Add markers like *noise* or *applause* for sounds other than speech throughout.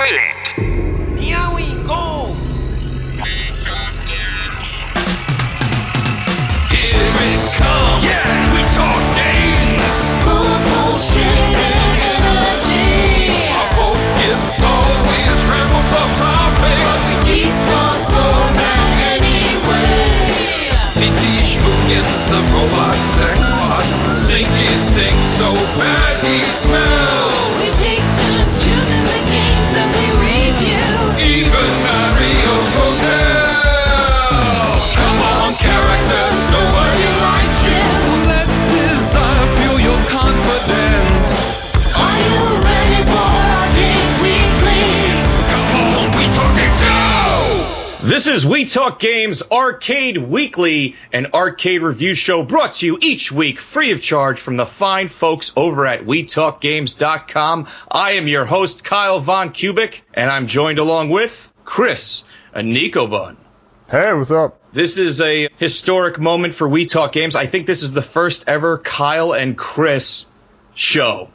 toilet. Here we go. Here it comes. Yeah, we talk games. Full of bullshit and energy. Our focus always rambles off topic. We keep the format anyway. TT Schmookins, the robot sex bot. Stinky stink so bad he smells. This is We Talk Games Arcade Weekly, an arcade review show brought to you each week free of charge from the fine folks over at WeTalkGames.com. I am your host, Kyle Von Kubik, and I'm joined along with Chris Anikobun. Hey, what's up? This is a historic moment for We Talk Games. I think this is the first ever Kyle and Chris show.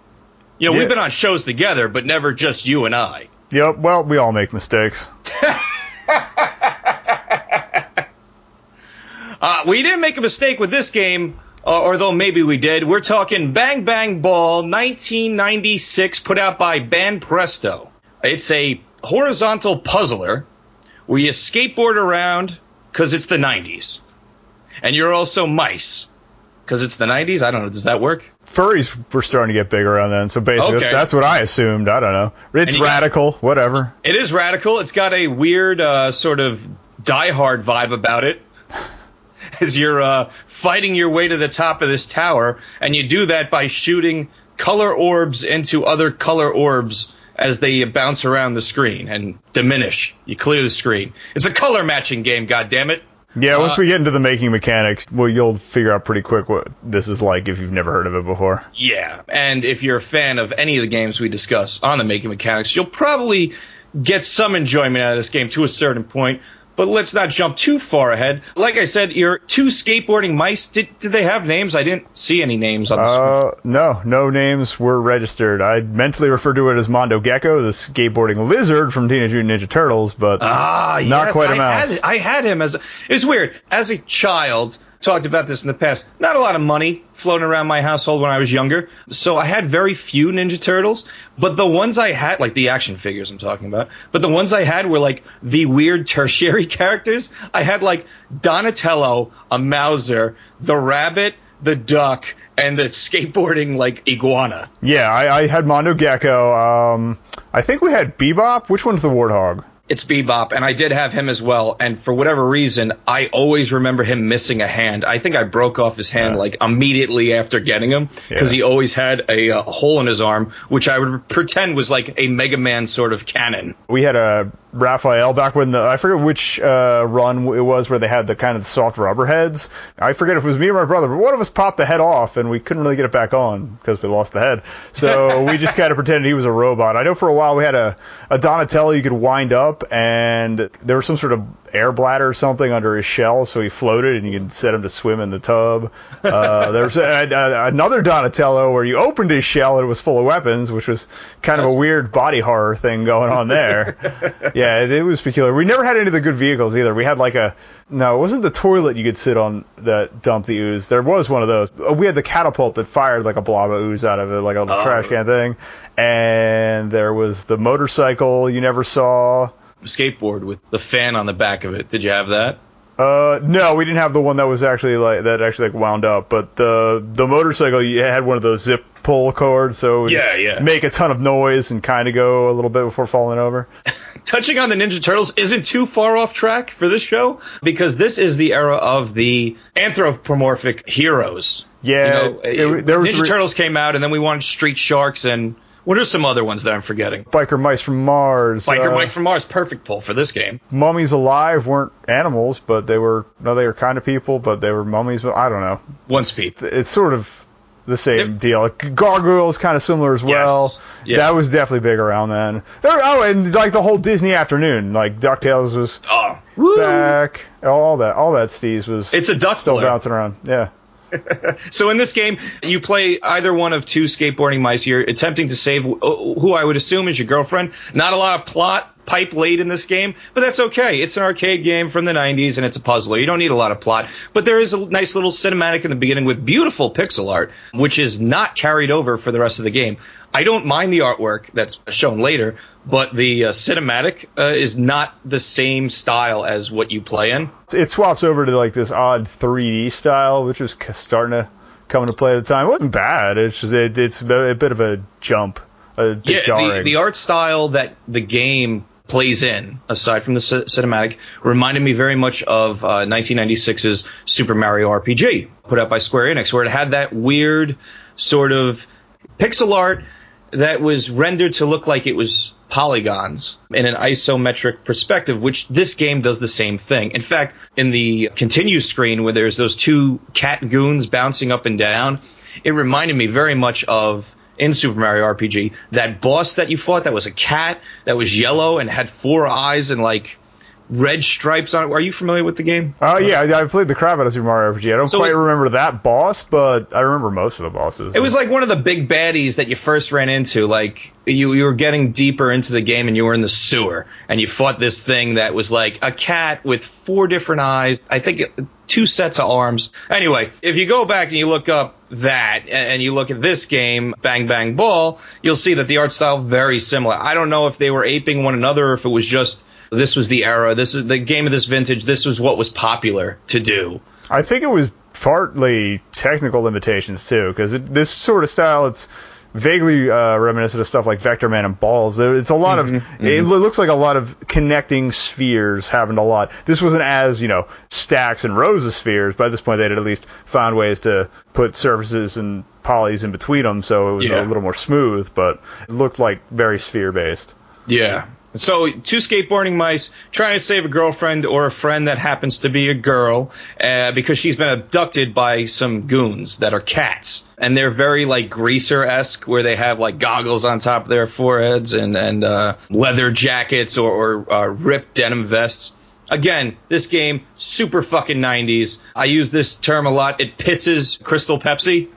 You know, Yeah. we've been on shows together, but never just you and I. Yep, well, we all make mistakes. *laughs* Uh, we didn't make a mistake with this game, uh, although maybe we did. We're talking Bang Bang Ball 1996, put out by Banpresto. It's a horizontal puzzler where you skateboard around because it's the 90s. And you're also mice because it's the 90s. I don't know. Does that work? Furries were starting to get big around then, so basically Okay. that's what I assumed. I don't know. It's you got- radical, whatever. It is radical. It's got a weird uh, sort of Die Hard vibe about it. *laughs* As you're uh, fighting your way to the top of this tower, and you do that by shooting color orbs into other color orbs as they bounce around the screen and diminish. You clear the screen. It's a color matching game. God damn it! Yeah, once Uh, we get into the making mechanics, well, you'll figure out pretty quick what this is like if you've never heard of it before. Yeah, and if you're a fan of any of the games we discuss on the making mechanics, you'll probably get some enjoyment out of this game to a certain point. But let's not jump too far ahead. Like I said, your two skateboarding mice. Did, did they have names? I didn't see any names on the screen. Uh, no, no names were registered. I mentally referred to it as Mondo Gecko, the skateboarding lizard from Teenage Mutant Ninja Turtles, but Ah, not yes, quite a mouse. Had, I had him as. It's weird. As a child, talked about this in the past. Not a lot of money floating around my household when I was younger, so I had very few Ninja Turtles. But the ones I had, like the action figures, I'm talking about. But the ones I had were like the weird tertiary *laughs* characters. I had like Donatello, a Mauser, the rabbit, the duck, and the skateboarding like iguana. yeah, I, I had Mondo Gecko. Um, I think we had Bebop. Which one's the Warthog? It's Bebop, and I did have him as well. And for whatever reason, I always remember him missing a hand. I think I broke off his hand like immediately after getting him because Yeah. he always had a, uh hole in his arm, which I would pretend was like a Mega Man sort of cannon. We had a Raphael back when the I forget which uh, run it was where they had the kind of soft rubber heads. I forget if it was me or my brother, but one of us popped the head off and we couldn't really get it back on because we lost the head. So *laughs* we just kind of pretended he was a robot. I know for a while we had a, a Donatello you could wind up and there was some sort of air bladder or something under his shell, so he floated and you could set him to swim in the tub. Uh, there was a, a, another Donatello where you opened his shell and it was full of weapons, which was kind of a weird body horror thing going on there. *laughs* yeah, it, it was peculiar. We never had any of the good vehicles either. We had like a no, it wasn't the toilet you could sit on that dumped the ooze. There was one of those. Uh, We had the catapult that fired like a blob of ooze out of it, like a little trash can thing. And there was the motorcycle you never saw. Skateboard with the fan on the back of it. Did you have that? Uh, no, we didn't have the one that was actually like that actually like wound up, but the the motorcycle you had one of those zip pull cords, so it Yeah, yeah. make a ton of noise and kind of go a little bit before falling over. *laughs* touching on the Ninja Turtles isn't too far off track for this show because this is the era of the anthropomorphic heroes. Yeah, you know, it- was Ninja re- Turtles came out, and then we wanted Street Sharks, and what are some other ones that I'm forgetting? Biker mice from Mars. Biker uh, Mike from Mars, perfect pull for this game. mummies alive weren't animals, but they were no, they were kind of people, but they were mummies. But I don't know. Once peep. It's sort of the same deal. Like, Gargoyles kind of similar as well. Yeah. That was definitely big around then. There, oh, and like the whole Disney afternoon, like Ducktales was Oh, woo! back. All that, all that steez was It's a duck still blur. bouncing around. Yeah. *laughs* So in this game, you play either one of two skateboarding mice. You're attempting to save uh, who I would assume is your girlfriend. Not a lot of plot pipe laid in this game, but that's okay. It's an arcade game from the 90s and it's a puzzler. You don't need a lot of plot, but there is a nice little cinematic in the beginning with beautiful pixel art, which is not carried over for the rest of the game. I don't mind the artwork that's shown later, but the uh, cinematic uh, is not the same style as what you play in. It swaps over to like this odd 3D style, which was starting to come into play at the time. It wasn't bad. It's just it, it's a bit of a jump, Yeah, the, the art style that the game plays in, aside from the c- cinematic, reminded me very much of uh, 1996's Super Mario RPG, put out by Square Enix, where it had that weird sort of pixel art that was rendered to look like it was polygons in an isometric perspective, which this game does the same thing. In fact, in the continue screen where there's those two cat goons bouncing up and down, it reminded me very much of in Super Mario RPG that boss that you fought that was a cat that was yellow and had four eyes and like red stripes on it. Are you familiar with the game? Oh yeah, I, I played the crap out of Super Mario RPG. I don't So quite it- remember that boss, but I remember most of the bosses. It was like one of the big baddies that you first ran into. Like you, you were getting deeper into the game and you were in the sewer and you fought this thing that was like a cat with four different eyes. I think it, two sets of arms. Anyway, if you go back and you look up that and and you look at this game, Bang Bang Ball, you'll see that the art style very similar. I don't know if they were aping one another or if it was just this was the era. This is the game of this vintage. This was what was popular to do. I think it was partly technical limitations too, because this sort of style, it's vaguely uh, reminiscent of stuff like Vectorman and Ballz. It's a lot of. It looks like a lot of connecting spheres happened a lot. This wasn't as you know stacks and rows of spheres. By this point, they'd at least found ways to put surfaces and polys in between them, so it was Yeah. a little more smooth. But it looked like very sphere based. Yeah. So, two skateboarding mice trying to save a girlfriend or a friend that happens to be a girl uh, because she's been abducted by some goons that are cats. And they're very like greaser esque, where they have like goggles on top of their foreheads and, and uh, leather jackets or, or uh, ripped denim vests. Again, this game, super fucking 90s. I use this term a lot. It pisses Crystal Pepsi.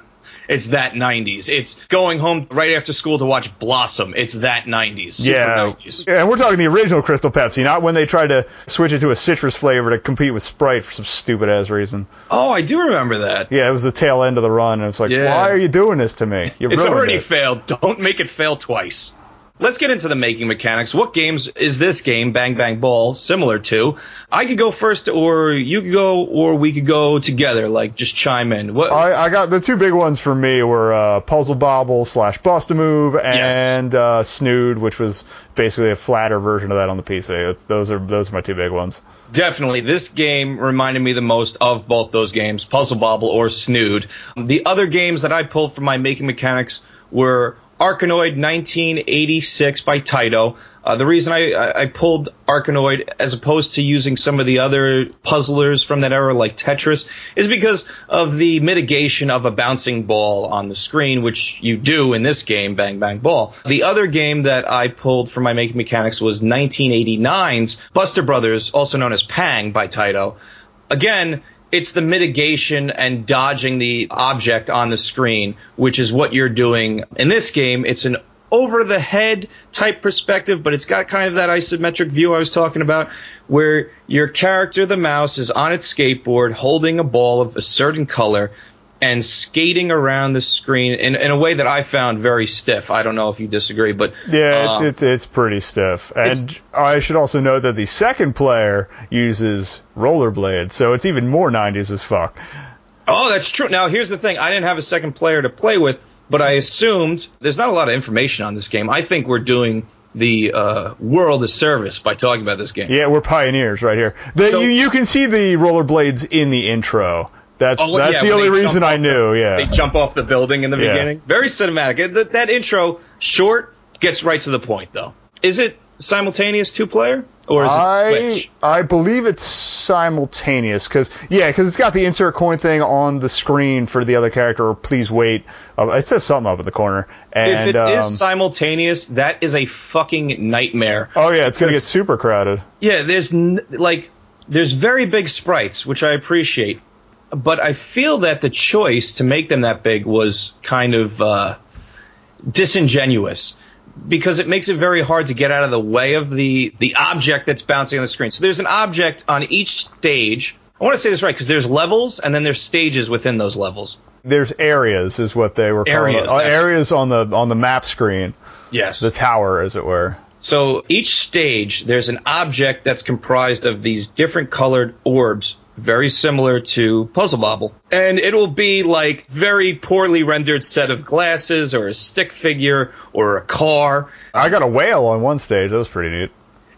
It's that 90s. It's going home right after school to watch Blossom. It's that 90s. Super Yeah, 90s. yeah, and we're talking the original Crystal Pepsi, not when they tried to switch it to a citrus flavor to compete with Sprite for some stupid ass reason. Oh, I do remember that. Yeah, it was the tail end of the run, and it's like, Yeah. why are you doing this to me? You It's already it. failed. *laughs* Don't make it fail twice. Let's get into the making mechanics. What games is this game, Bang Bang Ball, similar to? I could go first, or you could go, or we could go together. Like, just chime in. What? I, I got the two big ones for me were uh, Puzzle Bobble slash Bust a Move and uh, Snood, which was basically a flatter version of that on the PC. It's, those are those are my two big ones. Definitely. This game reminded me the most of both those games, Puzzle Bobble or Snood. The other games that I pulled from my making mechanics were Arkanoid 1986 by Taito. Uh, the reason I, I pulled Arkanoid as opposed to using some of the other puzzlers from that era like Tetris is because of the mitigation of a bouncing ball on the screen, which you do in this game, Bang Bang Ball. The other game that I pulled from my making mechanics was 1989's Buster Brothers, also known as Pang by Taito. Again, it's the mitigation and dodging the object on the screen, which is what you're doing in this game. It's an over the head type perspective, but it's got kind of that isometric view I was talking about, where your character, the mouse, is on its skateboard holding a ball of a certain color and skating around the screen in, in a way that I found very stiff. I don't know if you disagree, but Yeah, um, it's, it's it's pretty stiff. And I should also note that the second player uses rollerblades, so it's even more 90s as fuck. Oh, that's true. Now, here's the thing. I didn't have a second player to play with, but I assumed there's not a lot of information on this game. I think we're doing the uh, world a service by talking about this game. Yeah, we're pioneers right here. The, So- you, you can see the rollerblades in the intro. That's Oh, that's yeah, the only reason I knew. the- yeah. They jump off the building in the Yeah. beginning. Very cinematic. That, that intro, short, gets right to the point, though. Is it simultaneous two player? Or is it I switch? I believe it's simultaneous because yeah, because it's got the insert coin thing on the screen for the other character. Or please wait. Uh, it says something up in the corner. And If it is um, simultaneous, that is a fucking nightmare. oh yeah, it's gonna get super crowded. Yeah, there's n- like there's very big sprites, which I appreciate. But I feel that the choice to make them that big was kind of uh, disingenuous because it makes it very hard to get out of the way of the the object that's bouncing on the screen. So there's an object on each stage. I want to say this right because there's levels and then there's stages within those levels. There's areas, is what they were calling Areas. Uh, areas on the on the map screen, Yes. the tower, as it were. So each stage, there's an object that's comprised of these different colored orbs, very similar to Puzzle Bobble. And it will be like very poorly rendered set of glasses or a stick figure or a car. I got a whale on one stage. That was pretty neat.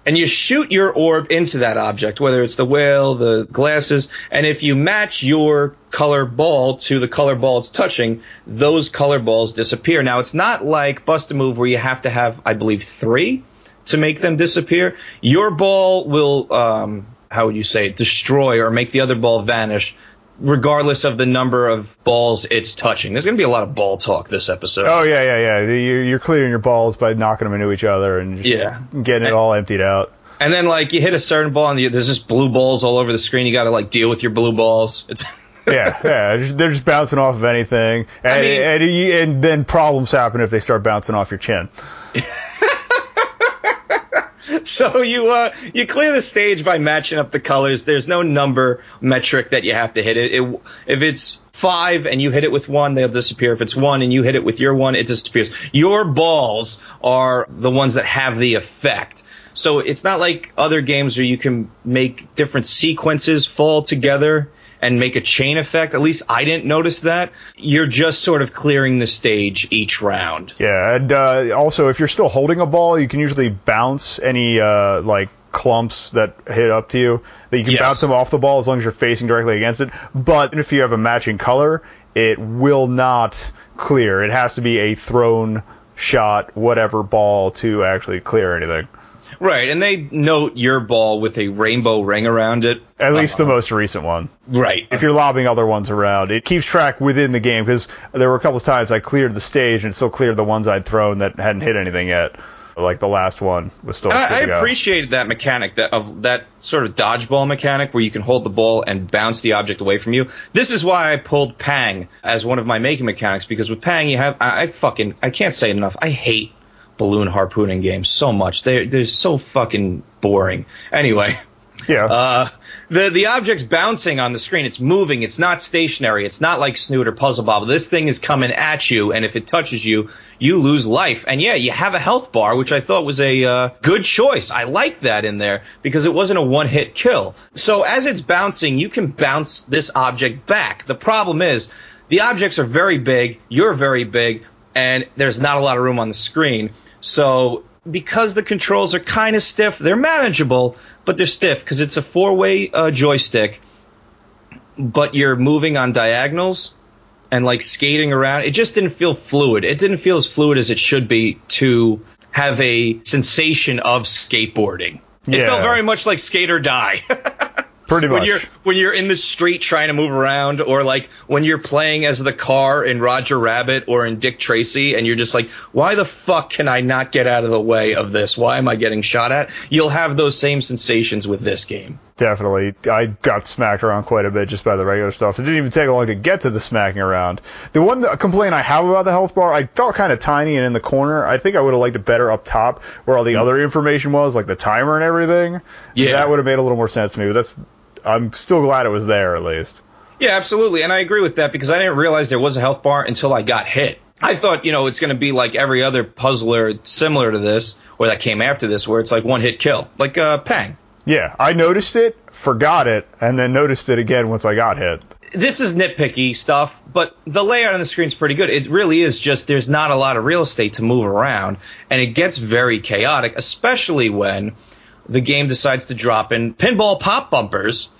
And you shoot your orb into that object, whether it's the whale, the glasses, and if you match your color ball to the color ball it's touching, those color balls disappear. Now, it's not like Bust a Move where you have to have, I believe, three to make them disappear. Your ball will, um, how would you say, it, destroy or make the other ball vanish, regardless of the number of balls it's touching. There's going to be a lot of ball talk this episode. Oh yeah, yeah, yeah. You're, clearing your balls by knocking them into each other and just Yeah. getting it all emptied out. And then, like, you hit a certain ball, and you, there's just blue balls all over the screen. You got to like deal with your blue balls. It's yeah, yeah. *laughs* They're just bouncing off of anything, and, mean- and, you- and then problems happen if they start bouncing off your chin. *laughs* *laughs* so you uh you clear the stage by matching up the colors. There's no number metric that you have to hit it. it. If it's five and you hit it with one, they'll disappear. If it's one and you hit it with your one, it disappears. Your balls are the ones that have the effect. So it's not like other games where you can make different sequences fall together and make a chain effect. At least I didn't notice that. You're just sort of clearing the stage each round. Yeah, and uh, also if you're still holding a ball, you can usually bounce any uh, like clumps that hit up to you. That you can Yes. bounce them off the ball as long as you're facing directly against it. But if you have a matching color, it will not clear. It has to be a thrown shot, whatever ball to actually clear anything. Right, and they note your ball with a rainbow ring around it. At least the uh-huh. most recent one. Right. If you're lobbing other ones around, it keeps track within the game because there were a couple of times I cleared the stage and still cleared the ones I'd thrown that hadn't hit anything yet. Like the last one was still. I, I appreciated that mechanic that of that sort of dodgeball mechanic where you can hold the ball and bounce the object away from you. This is why I pulled Pang as one of my making mechanics because with Pang you have I, I fucking I can't say it enough. I hate balloon harpooning games so much. They they're so fucking boring. Anyway. Yeah. Uh, the the object's bouncing on the screen. It's moving. It's not stationary. It's not like Snood or Puzzle Bobble. This thing is coming at you, and if it touches you, you lose life. And yeah, you have a health bar, which I thought was a uh, good choice. I like that in there because it wasn't a one hit kill. So as it's bouncing, you can bounce this object back. The problem is the objects are very big. You're very big, and there's not a lot of room on the screen. So because the controls are kind of stiff, they're manageable, but they're stiff because it's a four-way uh, joystick. But you're moving on diagonals and like skating around. It just didn't feel fluid. It didn't feel as fluid as it should be to have a sensation of skateboarding. It Yeah. felt very much like skate or die. *laughs* Pretty much. when you're when you're in the street trying to move around or like when you're playing as the car in Roger Rabbit or in Dick Tracy and you're just like why the fuck can I not get out of the way of this why am I getting shot at you'll have those same sensations with this game Definitely. I got smacked around quite a bit just by the regular stuff. It didn't even take long to get to the smacking around. The one complaint I have about the health bar, I felt kind of tiny and in the corner. I think I would have liked it better up top where all the mm-hmm. other information was, like the timer and everything. Yeah. That would have made a little more sense to me, but that's. I'm still glad it was there at least. Yeah, absolutely. And I agree with that because I didn't realize there was a health bar until I got hit. I thought, you know, it's going to be like every other puzzler similar to this or that came after this where it's like one hit kill, like uh, Pang. Yeah, I noticed it, forgot it, and then noticed it again once I got hit. this is nitpicky stuff, but the layout on the screen is pretty good. It really is just there's not a lot of real estate to move around, and it gets very chaotic, especially when the game decides to drop in pinball pop bumpers.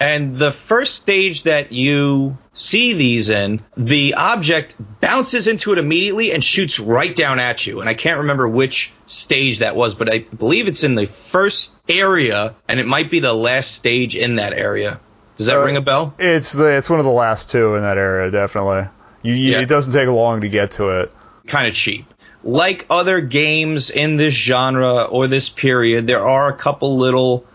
And the first stage that you see these in, the object bounces into it immediately and shoots right down at you. And I can't remember which stage that was, but I believe it's in the first area, and it might be the last stage in that area. Does that Uh, ring a bell? It's the it's one of the last two in that area, definitely. You, you, Yeah. It doesn't take long to get to it. Kind of cheap. Like other games in this genre or this period, there are a couple little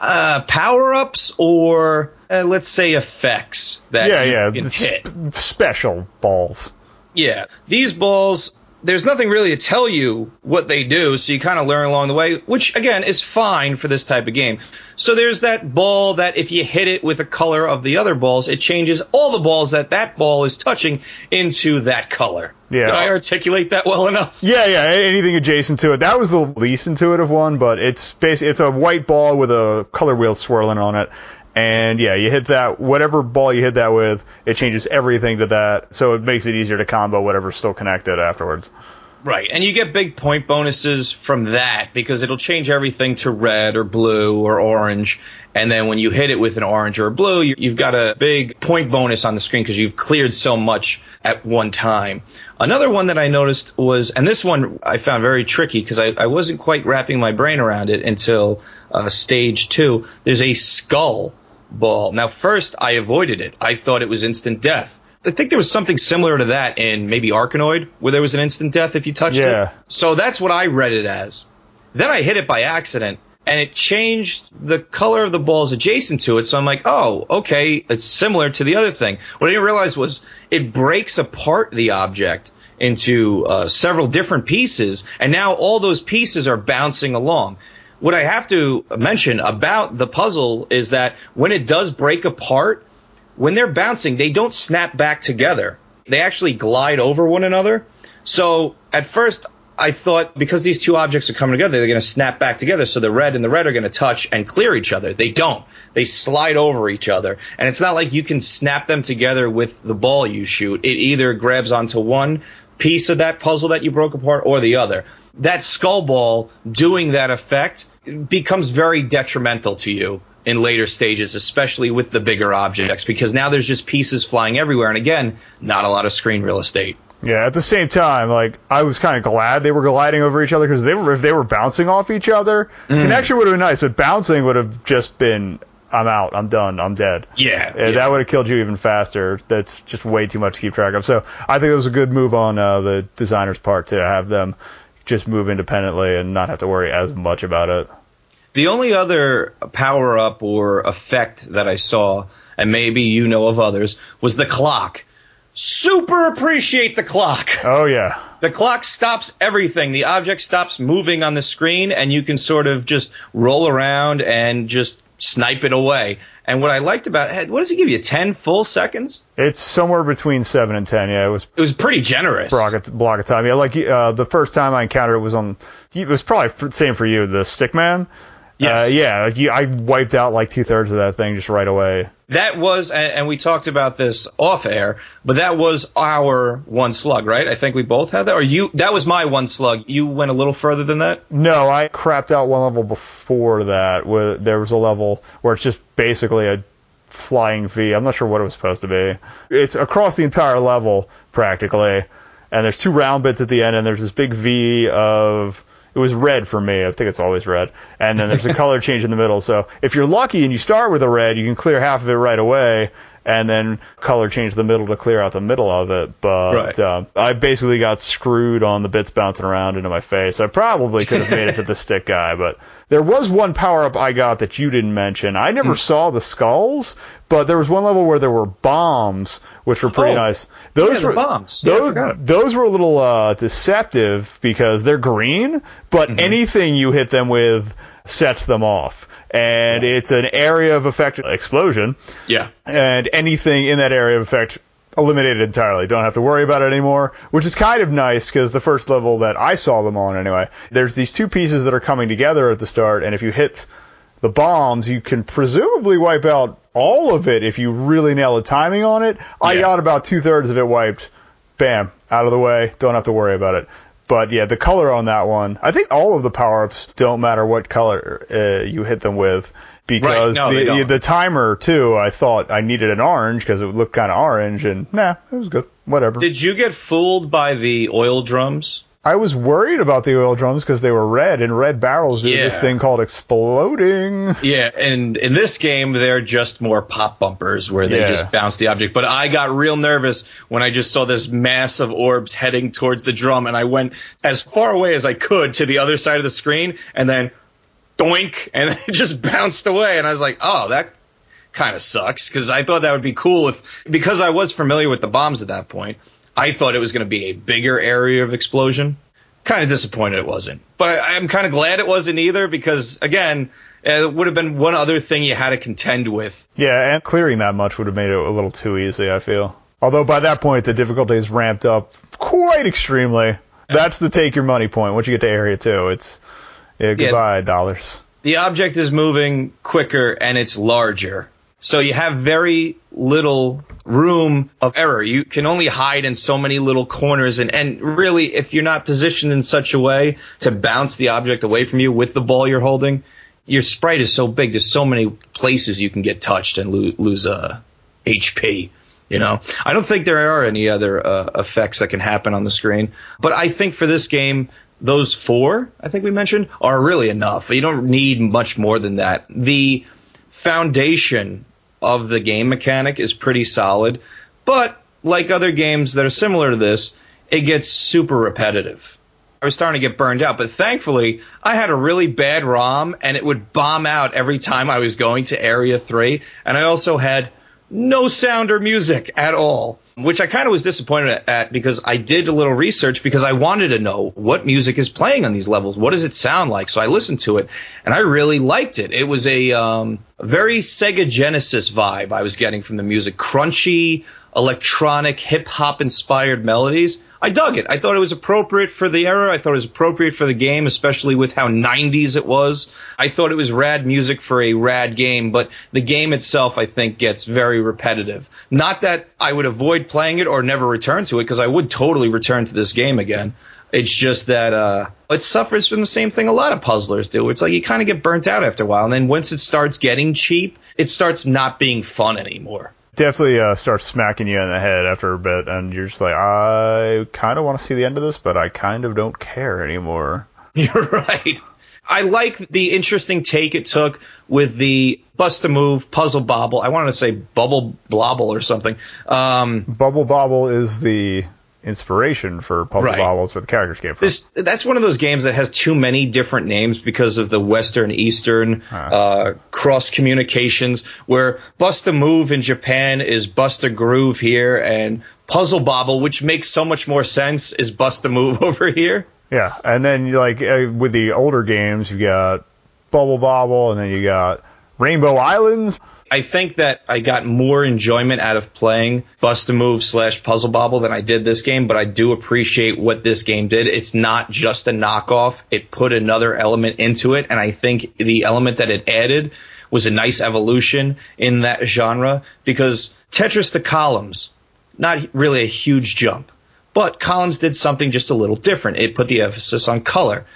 uh, power ups or uh, let's say effects that yeah, you yeah, can hit. sp- special balls. Yeah, these balls. There's nothing really to tell you what they do, so you kind of learn along the way, which again is fine for this type of game. So there's that ball that if you hit it with the color of the other balls, it changes all the balls that that ball is touching into that color. Yeah. Did I articulate that well enough? Yeah, yeah, anything adjacent to it. That was the least intuitive one, but it's basically it's a white ball with a color wheel swirling on it. And yeah, you hit that whatever ball you hit that with, it changes everything to that, so it makes it easier to combo whatever's still connected afterwards. Right, and you get big point bonuses from that because it'll change everything to red or blue or orange. And then when you hit it with an orange or a blue, you- you've got a big point bonus on the screen because you've cleared so much at one time. Another one that I noticed was, and this one I found very tricky because I, I wasn't quite wrapping my brain around it until uh, stage two. There's a skull ball. Now, first I avoided it. I thought it was instant death. I think there was something similar to that in maybe Arkanoid, where there was an instant death if you touched Yeah. it. So that's what I read it as. Then I hit it by accident, and it changed the color of the balls adjacent to it. So I'm like, oh, okay, it's similar to the other thing. What I didn't realize was it breaks apart the object into uh, several different pieces, and now all those pieces are bouncing along. What I have to mention about the puzzle is that when it does break apart, when they're bouncing, they don't snap back together. They actually glide over one another. So at first, I thought because these two objects are coming together, they're going to snap back together. So the red and the red are going to touch and clear each other. They don't. They slide over each other. And it's not like you can snap them together with the ball you shoot. It either grabs onto one piece of that puzzle that you broke apart or the other. That skull ball doing that effect becomes very detrimental to you in later stages, especially with the bigger objects, because now there's just pieces flying everywhere. And again, not a lot of screen real estate. Yeah, at the same time, like I was kind of glad they were gliding over each other because they were if they were bouncing off each other, mm. connection would have been nice, but bouncing would have just been I'm out, I'm done, I'm dead. Yeah, Yeah, yeah. that would have killed you even faster. That's just way too much to keep track of. So I think it was a good move on uh, the designer's part to have them just move independently and not have to worry as much about it. The only other power up or effect that I saw, and maybe you know of others, was the clock. Super appreciate the clock. Oh yeah, The clock stops everything. The object stops moving on the screen, and you can sort of just roll around and just snipe it away. And what I liked about it, what does it give you? 10 full seconds? it's somewhere between seven and ten. Yeah, it was It was pretty generous. block of, block of time. Yeah, like uh, the first time I encountered it was on. It was probably same for you, the Stickman. Yes. Uh, yeah, like you, I wiped out like two thirds of that thing just right away. That was, and we talked about this off air, but that was our one slug, right? I think we both had that. Or you, that was my one slug. You went a little further than that? No, I crapped out one level before that. Where there was a level where it's just basically a flying V. I'm not sure what it was supposed to be. It's across the entire level practically, and there's two round bits at the end, and there's this big V of. It was red for me. I think it's always red. And then there's a *laughs* color change in the middle. So if you're lucky and you start with a red, you can clear half of it right away, and then color change the middle to clear out the middle of it. But Right. um, I basically got screwed on the bits bouncing around into my face. I probably could have made it to the stick guy, but there was one power up I got that you didn't mention. I never saw the skulls, but there was one level where there were bombs, which were pretty Oh, nice. Those yeah, were bombs. Yeah, Those, forgot. those were a little uh, deceptive because they're green, but Mm-hmm. anything you hit them with sets them off. And it's an area of effect explosion Yeah. and anything in that area of effect eliminated entirely. Don't have to worry about it anymore, which is kind of nice because the first level that I saw them on anyway, there's these two pieces that are coming together at the start, and if you hit the bombs, you can presumably wipe out all of it if you really nail the timing on it. I got about two thirds of it wiped. Bam, out of the way. Don't have to worry about it. But yeah, the color on that one, I think all of the power ups don't matter what color uh, you hit them with because no, they the, the timer too. I thought I needed an orange because it looked kind of orange, and nah, it was good. Whatever. Did you get fooled by the oil drums? I was worried about the oil drums because they were red, and red barrels do this thing called exploding. Yeah, and in this game, they're just more pop bumpers where they Yeah. just bounce the object. But I got real nervous when I just saw this mass of orbs heading towards the drum, and I went as far away as I could to the other side of the screen, and then doink, and *laughs* it just bounced away. And I was like, oh, that kind of sucks because I thought that would be cool if because I was familiar with the bombs at that point. I thought it was going to be a bigger area of explosion. Kind of disappointed it wasn't, but I, I'm kind of glad it wasn't either because again, it would have been one other thing you had to contend with. Yeah, and clearing that much would have made it a little too easy, I feel. Although by that point, the difficulty is ramped up quite extremely. That's the take your money point. Once you get to area two, it's yeah, goodbye, dollars. The object is moving quicker and it's larger. So you have very little room of error. You can only hide in so many little corners. And, and really, if you're not positioned in such a way to bounce the object away from you with the ball you're holding, your sprite is so big. There's so many places you can get touched and lo- lose uh, HP. You know, I don't think there are any other uh, effects that can happen on the screen. But I think for this game, those four I think we mentioned are really enough. You don't need much more than that. The foundation of the game mechanic is pretty solid, but like other games that are similar to this, it gets super repetitive. I was starting to get burned out, but thankfully I had a really bad ROM and it would bomb out every time I was going to Area 3. And I also had no sound or music at all, which I kind of was disappointed at because I did a little research because I wanted to know what music is playing on these levels. What does it sound like? So I listened to it and I really liked it. It was a um, very Sega Genesis vibe I was getting from the music. Crunchy, electronic, hip hop inspired melodies. I dug it. I thought it was appropriate for the era. I thought it was appropriate for the game, especially with how 90s it was. I thought it was rad music for a rad game, but the game itself, I think, gets very repetitive. Not that I would avoid playing it or never return to it, because I would totally return to this game again. It's just that uh, it suffers from the same thing a lot of puzzlers do. It's like you kind of get burnt out after a while, and then once it starts getting cheap, it starts not being fun anymore definitely uh, starts smacking you in the head after a bit, and you're just like, I kind of want to see the end of this, but I kind of don't care anymore. *laughs* You're right. I like the interesting take it took with the bust a move puzzle bobble. I wanted to say bubble blobble or something. Um, Bubble Bobble is the inspiration for puzzle Right. bobbles where the characters came from. this that's one of those games that has too many different names because of the Western Eastern uh, cross communications. Where Bust a Move in Japan is Bust a Groove here, and Puzzle Bobble, which makes so much more sense, is Bust a Move *laughs* over here. Yeah, and then like uh, with the older games, you got Bubble Bobble, and then you got Rainbow Islands. I think that I got more enjoyment out of playing Bust a Move slash Puzzle Bobble than I did this game, but I do appreciate what this game did. It's not just a knockoff. It put another element into it, and I think the element that it added was a nice evolution in that genre because Tetris the Columns, not really a huge jump, but Columns did something just a little different. It put the emphasis on color.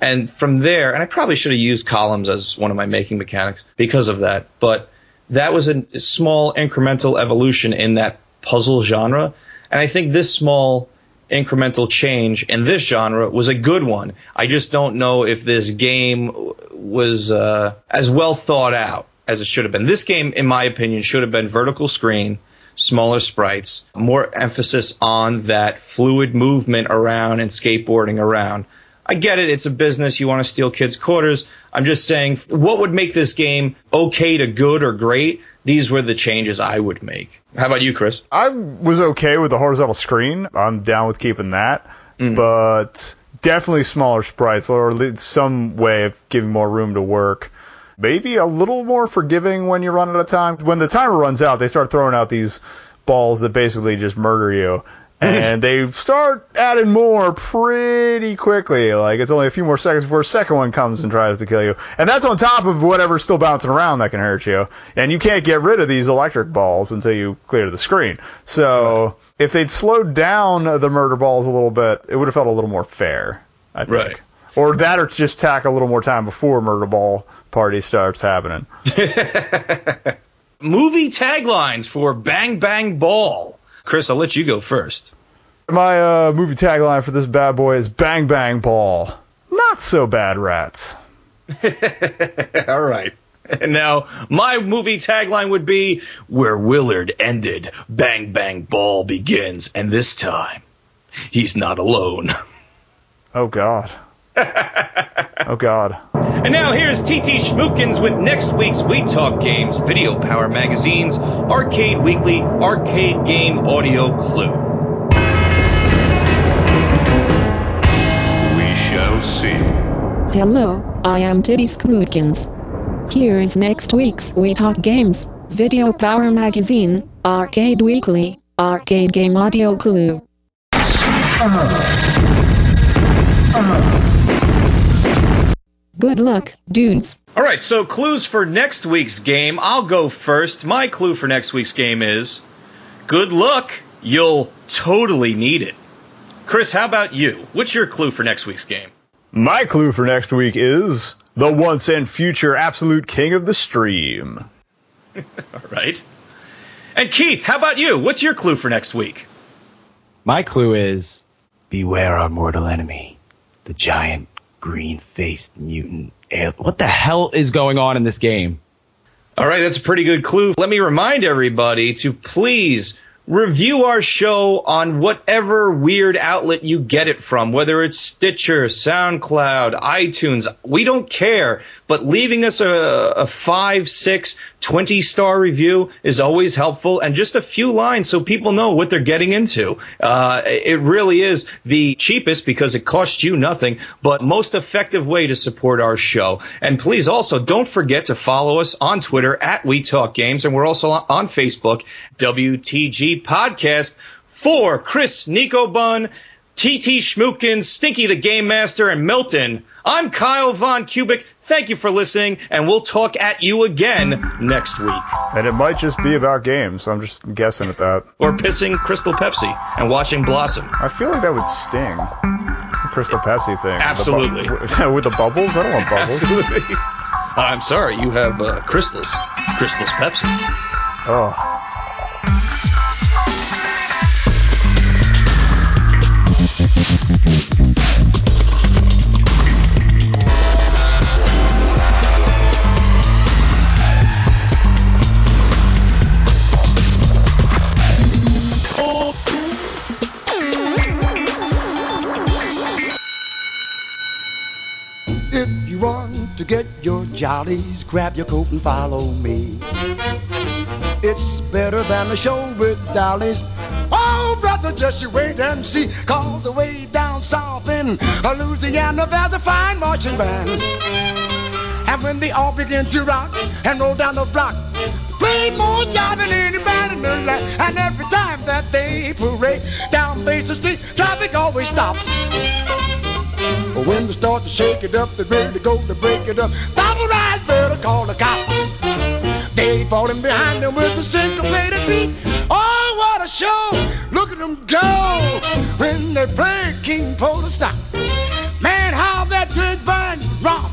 And from there, and I probably should have used columns as one of my making mechanics because of that, but that was a small incremental evolution in that puzzle genre. And I think this small incremental change in this genre was a good one. I just don't know if this game was uh, as well thought out as it should have been. This game, in my opinion, should have been vertical screen, smaller sprites, more emphasis on that fluid movement around and skateboarding around. I get it. It's a business. You want to steal kids' quarters. I'm just saying, what would make this game okay to good or great? These were the changes I would make. How about you, Chris? I was okay with the horizontal screen. I'm down with keeping that, mm. but definitely smaller sprites or some way of giving more room to work. Maybe a little more forgiving when you run out of time. When the timer runs out, they start throwing out these balls that basically just murder you. And they start adding more pretty quickly. Like it's only a few more seconds before a second one comes and tries to kill you. And that's on top of whatever's still bouncing around that can hurt you. And you can't get rid of these electric balls until you clear the screen. So if they'd slowed down the murder balls a little bit, it would have felt a little more fair. I think. Right. Or that, or just tack a little more time before murder ball party starts happening. *laughs* Movie taglines for Bang Bang Ball. Chris, I'll let you go first. My uh, movie tagline for this bad boy is "Bang Bang Ball." Not so bad, rats. *laughs* All right. Now, my movie tagline would be Where Willard ended, Bang Bang Ball begins, and this time, he's not alone. *laughs* Oh God. Oh God. And now here's TT Schmookins with next week's We Talk Games, Video Power Magazine's Arcade Weekly Arcade Game Audio Clue. We shall see. Hello, I am Titty Schmookins. Here is next week's We Talk Games, Video Power Magazine, Arcade Weekly, Arcade Game Audio Clue. Good luck, dudes. All right, so clues for next week's game. I'll go first. My clue for next week's game is good luck. You'll totally need it. Chris, how about you? What's your clue for next week's game? My clue for next week is the once and future absolute king of the stream. *laughs* All right. And Keith, how about you? What's your clue for next week? My clue is beware our mortal enemy, the giant green faced mutant. al- What the hell is going on in this game? All right, that's a pretty good clue. Let me remind everybody to please review our show on whatever weird outlet you get it from, whether it's Stitcher, SoundCloud, iTunes. We don't care, but leaving us a, a 5, 6, 20 star review is always helpful and just a few lines so people know what they're getting into. Uh, it really is the cheapest because it costs you nothing, but most effective way to support our show. And please also don't forget to follow us on Twitter at We Talk Games, and we're also on- Facebook, WTG Podcast. For Chris Nico Bun, TT Schmookins, Stinky the Game Master, and Milton, I'm Kyle Von Kubik. Thank you for listening, and we'll talk at you again next week. And it might just be about games. I'm just guessing at that. Or pissing Crystal Pepsi and watching Blossom. I feel like that would sting. The Crystal Pepsi thing. Absolutely. The bu- *laughs* with the bubbles? I don't want bubbles. Absolutely. *laughs* I'm sorry, you have uh, crystals. Crystals Pepsi. Oh. Get your jollies, grab your coat and follow me. It's better than a show with dollies. Oh, brother, just you wait and see. Cause away down south in Louisiana, there's a fine marching band. And when they all begin to rock and roll down the block, play more jive than anybody in the land. And every time that they parade down Basin Street, traffic always stops. But when they start to shake it up, they're ready to go to break it up. A ride, better call the cops. They falling behind them with a syncopated beat. Oh, what a show! Look at them go when they play King Porter Stomp. Man, how that band rock.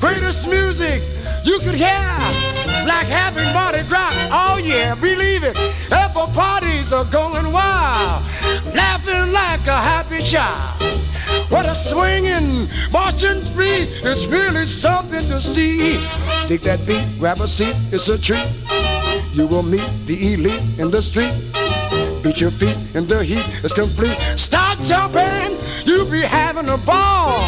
Greatest music you could hear. Like having Mardi Gras. Oh yeah, believe it. Every parties are going wild. Laughing like a happy child. What a swinging, marching spree. It's really something to see. Take that beat, grab a seat, it's a treat. You will meet the elite in the street. Beat your feet in the heat, it's complete. Start jumping, you'll be having a ball.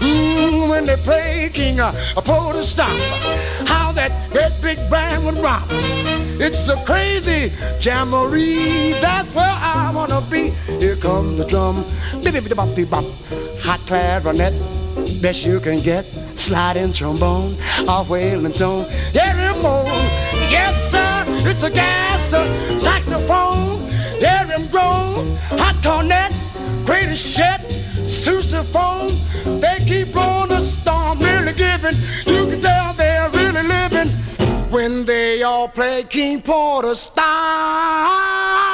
Mm, when they play King uh, Porter Stomp, how that great big band would rock. It's a crazy jamboree, that's where I wanna be. Here comes the drum, bop beep bop, hot clarinet, best you can get. Sliding trombone, a wailing tone, moan. Yes sir, it's a gas saxophone, him groan. Hot cornet, greatest shit, sousaphone. They keep blowing the storm, really giving. You can tell when they all play King Porter style.